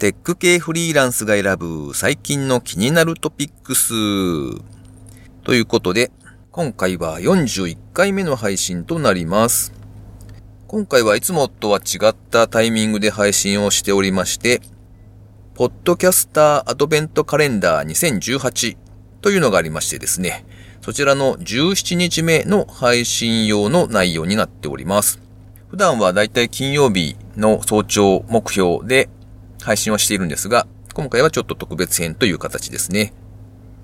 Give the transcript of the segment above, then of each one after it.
テック系フリーランスが選ぶ最近の気になるトピックス。ということで、今回は41回目の配信となります。今回はいつもとは違ったタイミングで配信をしておりまして、ポッドキャスターアドベントカレンダー2018というのがありましてですね、そちらの17日目の配信用の内容になっております。普段はだいたい金曜日の早朝目標で配信をしているんですが、今回はちょっと特別編という形ですね。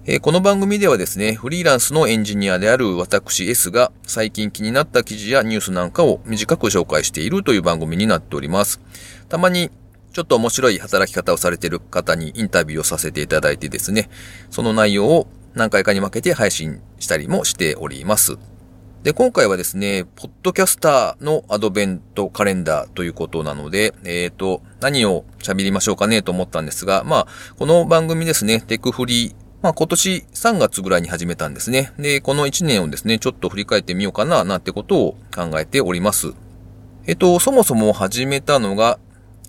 えー、この番組ではですね、フリーランスのエンジニアである私 S が最近気になった記事やニュースなんかを短く紹介しているという番組になっております。たまにちょっと面白い働き方をされている方にインタビューをさせていただいてですね、その内容を何回かに分けて配信したりもしております。で、今回はですね、ポッドキャスターのアドベントカレンダーということなので、えっ、ー、と、何を喋りましょうかねと思ったんですが、まあ、この番組ですね、テクフリー、まあ今年3月ぐらいに始めたんですね。で、この1年をですね、ちょっと振り返ってみようかな、なんてことを考えております。えっと、そもそも始めたのが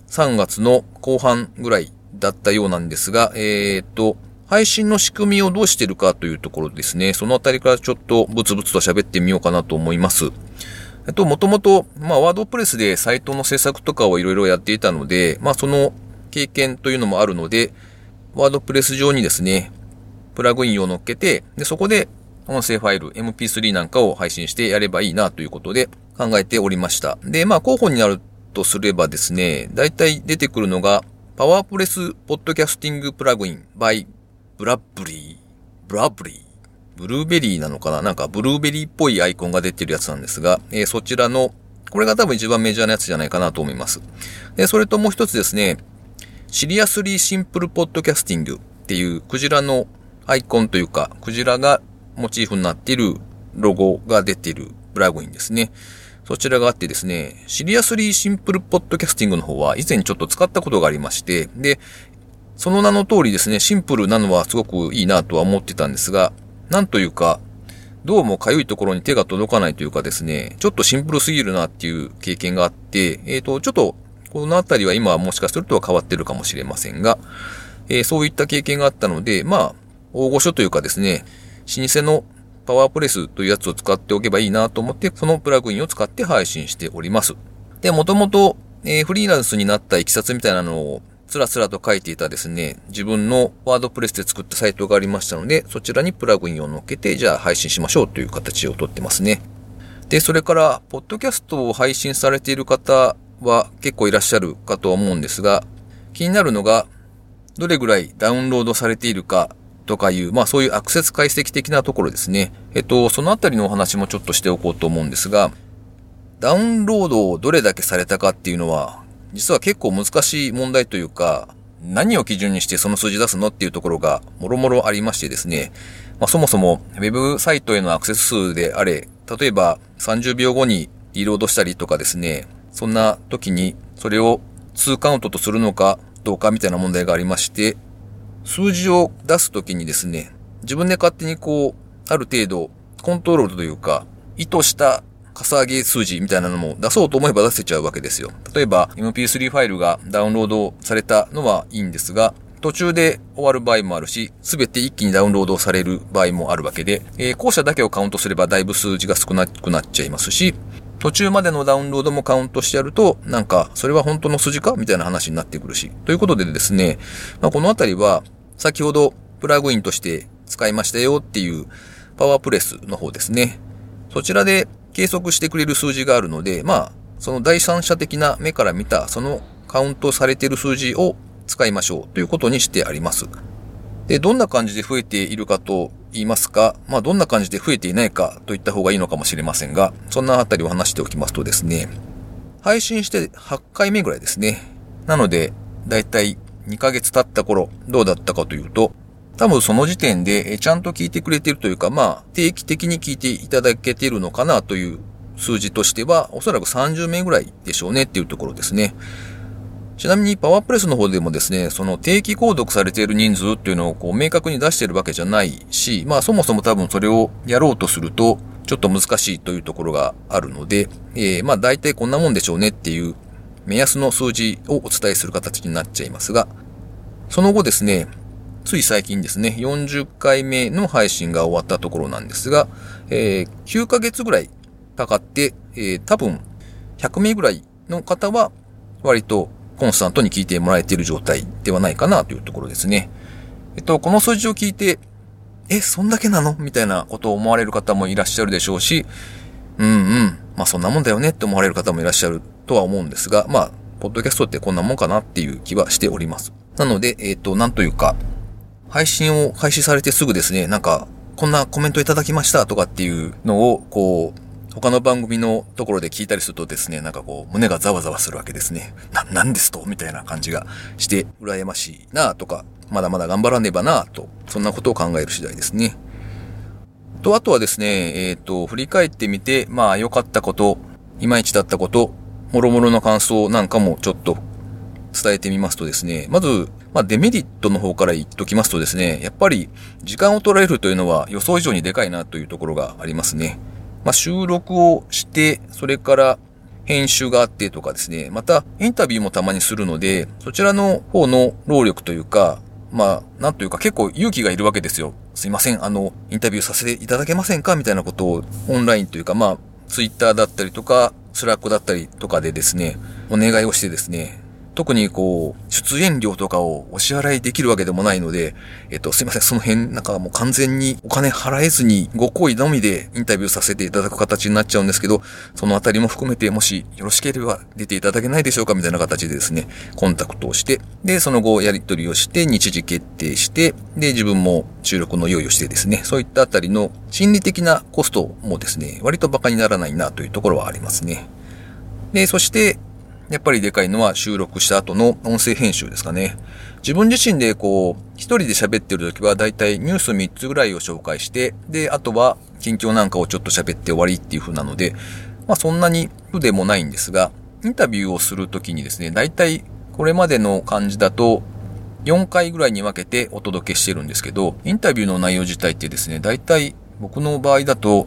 3月の後半ぐらいだったようなんですが、えっと、配信の仕組みをどうしてるかというところですね。そのあたりからちょっとブツブツと喋ってみようかなと思います。えっと、もともと、まあ、 WordPress でサイトの制作とかをいろいろやっていたので、まあ、その経験というのもあるので、 WordPress 上にですね、プラグインを乗っけて、で、そこで音声ファイル、MP3 なんかを配信してやればいいなということで考えておりました。で、まあ、候補になるとすればですね、だいたい出てくるのが、 PowerPress Podcasting plugin by Blubrry、Blubrry、ブルーベリーなのかな？なんかブルーベリーっぽいアイコンが出てるやつなんですが、えー、そちらの、これが多分一番メジャーなやつじゃないかなと思います。で、それともう一つですね、 Seriously Simple Podcasting っていうクジラのアイコンというか、クジラがモチーフになっているロゴが出ているプラグインですね。そちらがあってですね、 Seriously Simple Podcasting の方は以前ちょっと使ったことがありまして、で、その名の通りですね、シンプルなのはすごくいいなとは思ってたんですが、なんというか、どうも痒いところに手が届かないというかですね、ちょっとシンプルすぎるなっていう経験があって、えっ、ー、と、ちょっと、このあたりは今はもしかするとは変わってるかもしれませんが、えー、そういった経験があったので、まあ、大御所というかですね、老舗のパワープレスというやつを使っておけばいいなと思って、そのプラグインを使って配信しております。で、もともと、えー、フリーランスになったいきさつみたいなのをつらつらと書いていたですね、自分のワードプレスで作ったサイトがありましたので、そちらにプラグインを乗っけて、じゃあ配信しましょうという形をとってますね。で、それから、ポッドキャストを配信されている方は結構いらっしゃるかとは思うんですが、気になるのが、どれぐらいダウンロードされているかとかいう、まあそういうアクセス解析的なところですね。えっと、そのあたりのお話もちょっとしておこうと思うんですが、ダウンロードをどれだけされたかっていうのは実は結構難しい問題というか、何を基準にしてその数字出すのっていうところが、もろもろありましてですね、まあ、そもそも、ウェブサイトへのアクセス数であれ、例えば30秒後にリロードしたりとかですね、そんな時にそれを2カウントとするのかどうかみたいな問題がありまして、数字を出す時にですね、自分で勝手にこう、ある程度コントロールというか、意図したかさ上げ数字みたいなのも出そうと思えば出せちゃうわけですよ。例えば MP3 ファイルがダウンロードされたのはいいんですが、途中で終わる場合もあるし、すべて一気にダウンロードされる場合もあるわけで、えー、後者だけをカウントすればだいぶ数字が少なくなっちゃいますし、途中までのダウンロードもカウントしてやると、なんか、それは本当の数字かみたいな話になってくるし。ということでですね、まあ、このあたりは、先ほどプラグインとして使いましたよっていうパワープレスの方ですね。そちらで計測してくれる数字があるので、まあ、その第三者的な目から見た、そのカウントされている数字を使いましょうということにしてあります。で、どんな感じで増えているかと言いますか、まあ、どんな感じで増えていないかといった方がいいのかもしれませんが、そんなあたりを話しておきますとですね、配信して8回目ぐらいですね。なので、だいたい2ヶ月経った頃、どうだったかというと、多分その時点で、ちゃんと聞いてくれてるというか、まあ、定期的に聞いていただけてるのかなという数字としては、おそらく30名ぐらいでしょうねっていうところですね。ちなみにパワープレスの方でもですね、その定期購読されている人数っていうのをこう明確に出してるわけじゃないし、まあそもそも多分それをやろうとすると、ちょっと難しいというところがあるので、えー、まあ大体こんなもんでしょうねっていう目安の数字をお伝えする形になっちゃいますが、その後ですね、つい最近ですね、40回目の配信が終わったところなんですが、えー、9ヶ月ぐらいかかって、えー、多分100名ぐらいの方は割とコンスタントに聞いてもらえている状態ではないかなというところですね。えっと、この数字を聞いて、え、そんだけなの？みたいなことを思われる方もいらっしゃるでしょうし、うんうん、まあそんなもんだよね？って思われる方もいらっしゃるとは思うんですが、まあ、ポッドキャストってこんなもんかなっていう気はしております。なので、えっ、と、なんというか、配信を開始されてすぐですね、なんか、こんなコメントいただきましたとかっていうのを、こう、他の番組のところで聞いたりするとですね、なんかこう、胸がざわざわするわけですね。な、なんですと？みたいな感じがして、羨ましいなとか、まだまだ頑張らねばなと、そんなことを考える次第ですね。と、あとはですね、えっ、ー、と、振り返ってみて、まあ、良かったこと、いまいちだったこと、もろもろの感想なんかもちょっと伝えてみますとですね、まず、まあ、デメリットの方から言っときますとですね、やっぱり時間を取られるというのは予想以上にでかいなというところがありますね。まあ、収録をして、それから編集があってとかですね、またインタビューもたまにするので、そちらの方の労力というか、まあ、なんというか結構勇気がいるわけですよ。すいません、あの、インタビューさせていただけませんか？みたいなことをオンラインというか、まあ、ツイッターだったりとか、スラックだったりとかでですね、お願いをしてですね、特にこう、出演料とかをお支払いできるわけでもないので、えっと、すいません、その辺、なんかもう完全にお金払えずにご好意のみでインタビューさせていただく形になっちゃうんですけど、そのあたりも含めて、もしよろしければ出ていただけないでしょうかみたいな形でですね、コンタクトをして、で、その後やり取りをして、日時決定して、で、自分も収録の用意をしてですね、そういったあたりの心理的なコストもですね、割と馬鹿にならないなというところはありますね。で、そして、やっぱりでかいのは収録した後の音声編集ですかね。自分自身でこう、一人で喋ってる時はだいたいニュース3つぐらいを紹介して、で、あとは近況なんかをちょっと喋って終わりっていう風なので、まあそんなに苦でもないんですが、インタビューをするときにですね、だいたいこれまでの感じだと、4回ぐらいに分けてお届けしてるんですけど、インタビューの内容自体ってですね、だいたい僕の場合だと、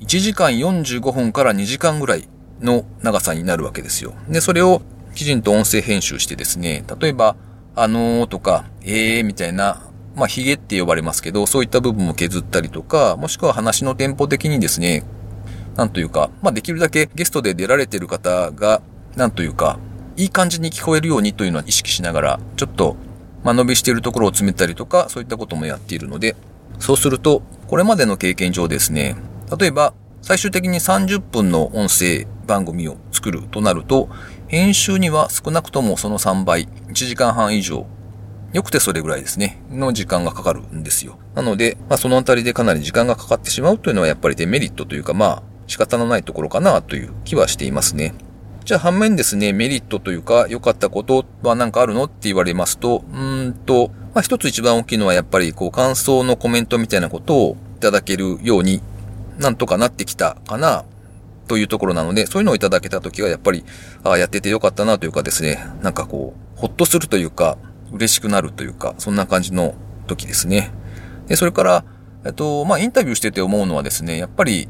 1時間45分から2時間ぐらいの長さになるわけですよ。で、それをきちんと音声編集してですね、例えば、あのーとか、えーみたいな、まあ、ヒゲって呼ばれますけど、そういった部分も削ったりとか、もしくは話のテンポ的にですね、なんというか、まあ、できるだけゲストで出られてる方が、なんというか、いい感じに聞こえるようにというのは意識しながら、ちょっと、間延びしているところを詰めたりとか、そういったこともやっているので、そうすると、これまでの経験上ですね、例えば、最終的に30分の音声番組を作るとなると、編集には少なくともその3倍、1時間半以上、よくてそれぐらいですね、の時間がかかるんですよ。なので、まあそのあたりでかなり時間がかかってしまうというのはやっぱりデメリットというか、まあ仕方のないところかなという気はしていますね。じゃあ反面ですね、メリットというか良かったことは何かあるのって言われますと、うーんと、まあ一つ一番大きいのはやっぱりこう感想のコメントみたいなことをいただけるようになんとかなってきたかなというところなので、そういうのをいただけたときはやっぱり、ああ、やっててよかったなというかですね、なんかこう、ほっとするというか、嬉しくなるというか、そんな感じの時ですね。で、それから、えっと、まあ、インタビューしてて思うのはですね、やっぱり、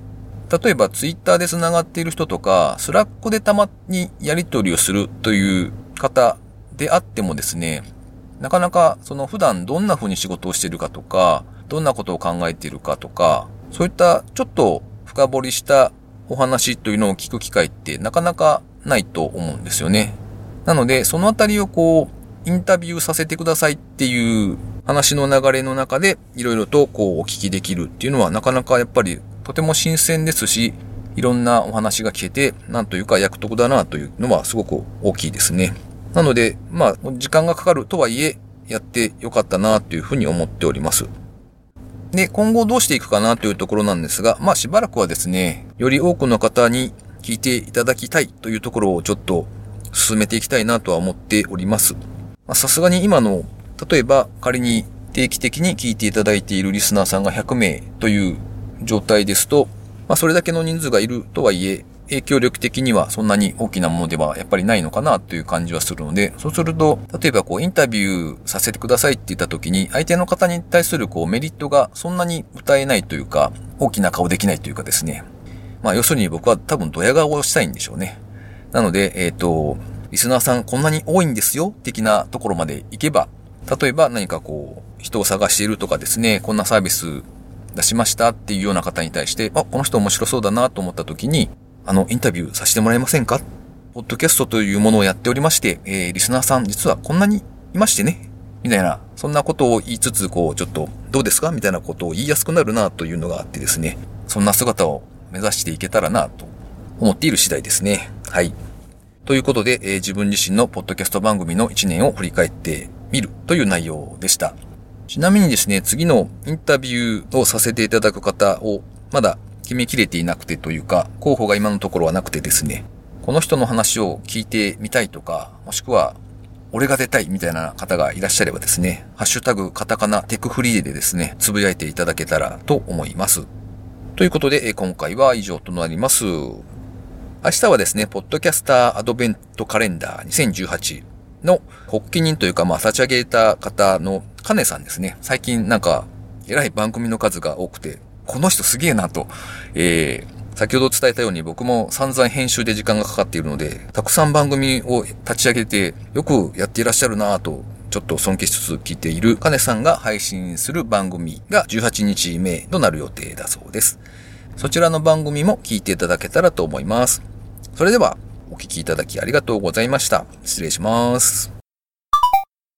例えばツイッターで繋がっている人とか、スラックでたまにやり取りをするという方であってもですね、なかなかその普段どんな風に仕事をしているかとか、どんなことを考えているかとか、そういったちょっと深掘りしたお話というのを聞く機会ってなかなかないと思うんですよね。なので、そのあたりをこう、インタビューさせてくださいっていう話の流れの中で、いろいろとこうお聞きできるっていうのはなかなかやっぱりとても新鮮ですし、いろんなお話が聞けて、なんというか役得だなというのはすごく大きいですね。なので、まあ、時間がかかるとはいえ、やってよかったなというふうに思っております。で、今後どうしていくかなというところなんですが、まあしばらくはですね、より多くの方に聞いていただきたいというところをちょっと進めていきたいなとは思っております。さすがに今の、例えば仮に定期的に聞いていただいているリスナーさんが100名という状態ですと、まあそれだけの人数がいるとはいえ、影響力的にはそんなに大きなものではやっぱりないのかなという感じはするので、そうすると、例えばこうインタビューさせてくださいって言った時に、相手の方に対するこうメリットがそんなに歌えないというか、大きな顔できないというかですね。まあ要するに僕は多分ドヤ顔をしたいんでしょうね。なので、えっ、ー、と、リスナーさんこんなに多いんですよ、的なところまで行けば、例えば何かこう、人を探しているとかですね、こんなサービス出しましたっていうような方に対して、あ、この人面白そうだなと思った時に、あの、インタビューさせてもらえませんか？ポッドキャストというものをやっておりまして、えー、リスナーさん実はこんなにいましてね、みたいな、そんなことを言いつつ、こう、ちょっと、どうですか？みたいなことを言いやすくなるなというのがあってですね、そんな姿を目指していけたらなと思っている次第ですね。はい。ということで、えー、自分自身のポッドキャスト番組の1年を振り返ってみるという内容でした。ちなみにですね、次のインタビューをさせていただく方をまだ決めきれていなくてというか、候補が今のところはなくてですね、この人の話を聞いてみたいとか、もしくは、俺が出たいみたいな方がいらっしゃればですね、ハッシュタグカタカナテクフリーでですね、つぶやいていただけたらと思います。ということで、今回は以上となります。明日はですね、ポッドキャスターアドベントカレンダー2018の発起人というか、まあ、立ち上げた方のカネさんですね。最近なんか、偉い番組の数が多くて、この人すげえなと、えー、先ほど伝えたように僕も散々編集で時間がかかっているので、たくさん番組を立ち上げて、よくやっていらっしゃるなと、ちょっと尊敬しつつ聞いているカネさんが配信する番組が18日目となる予定だそうです。そちらの番組も聞いていただけたらと思います。それでは、お聞きいただきありがとうございました。失礼します。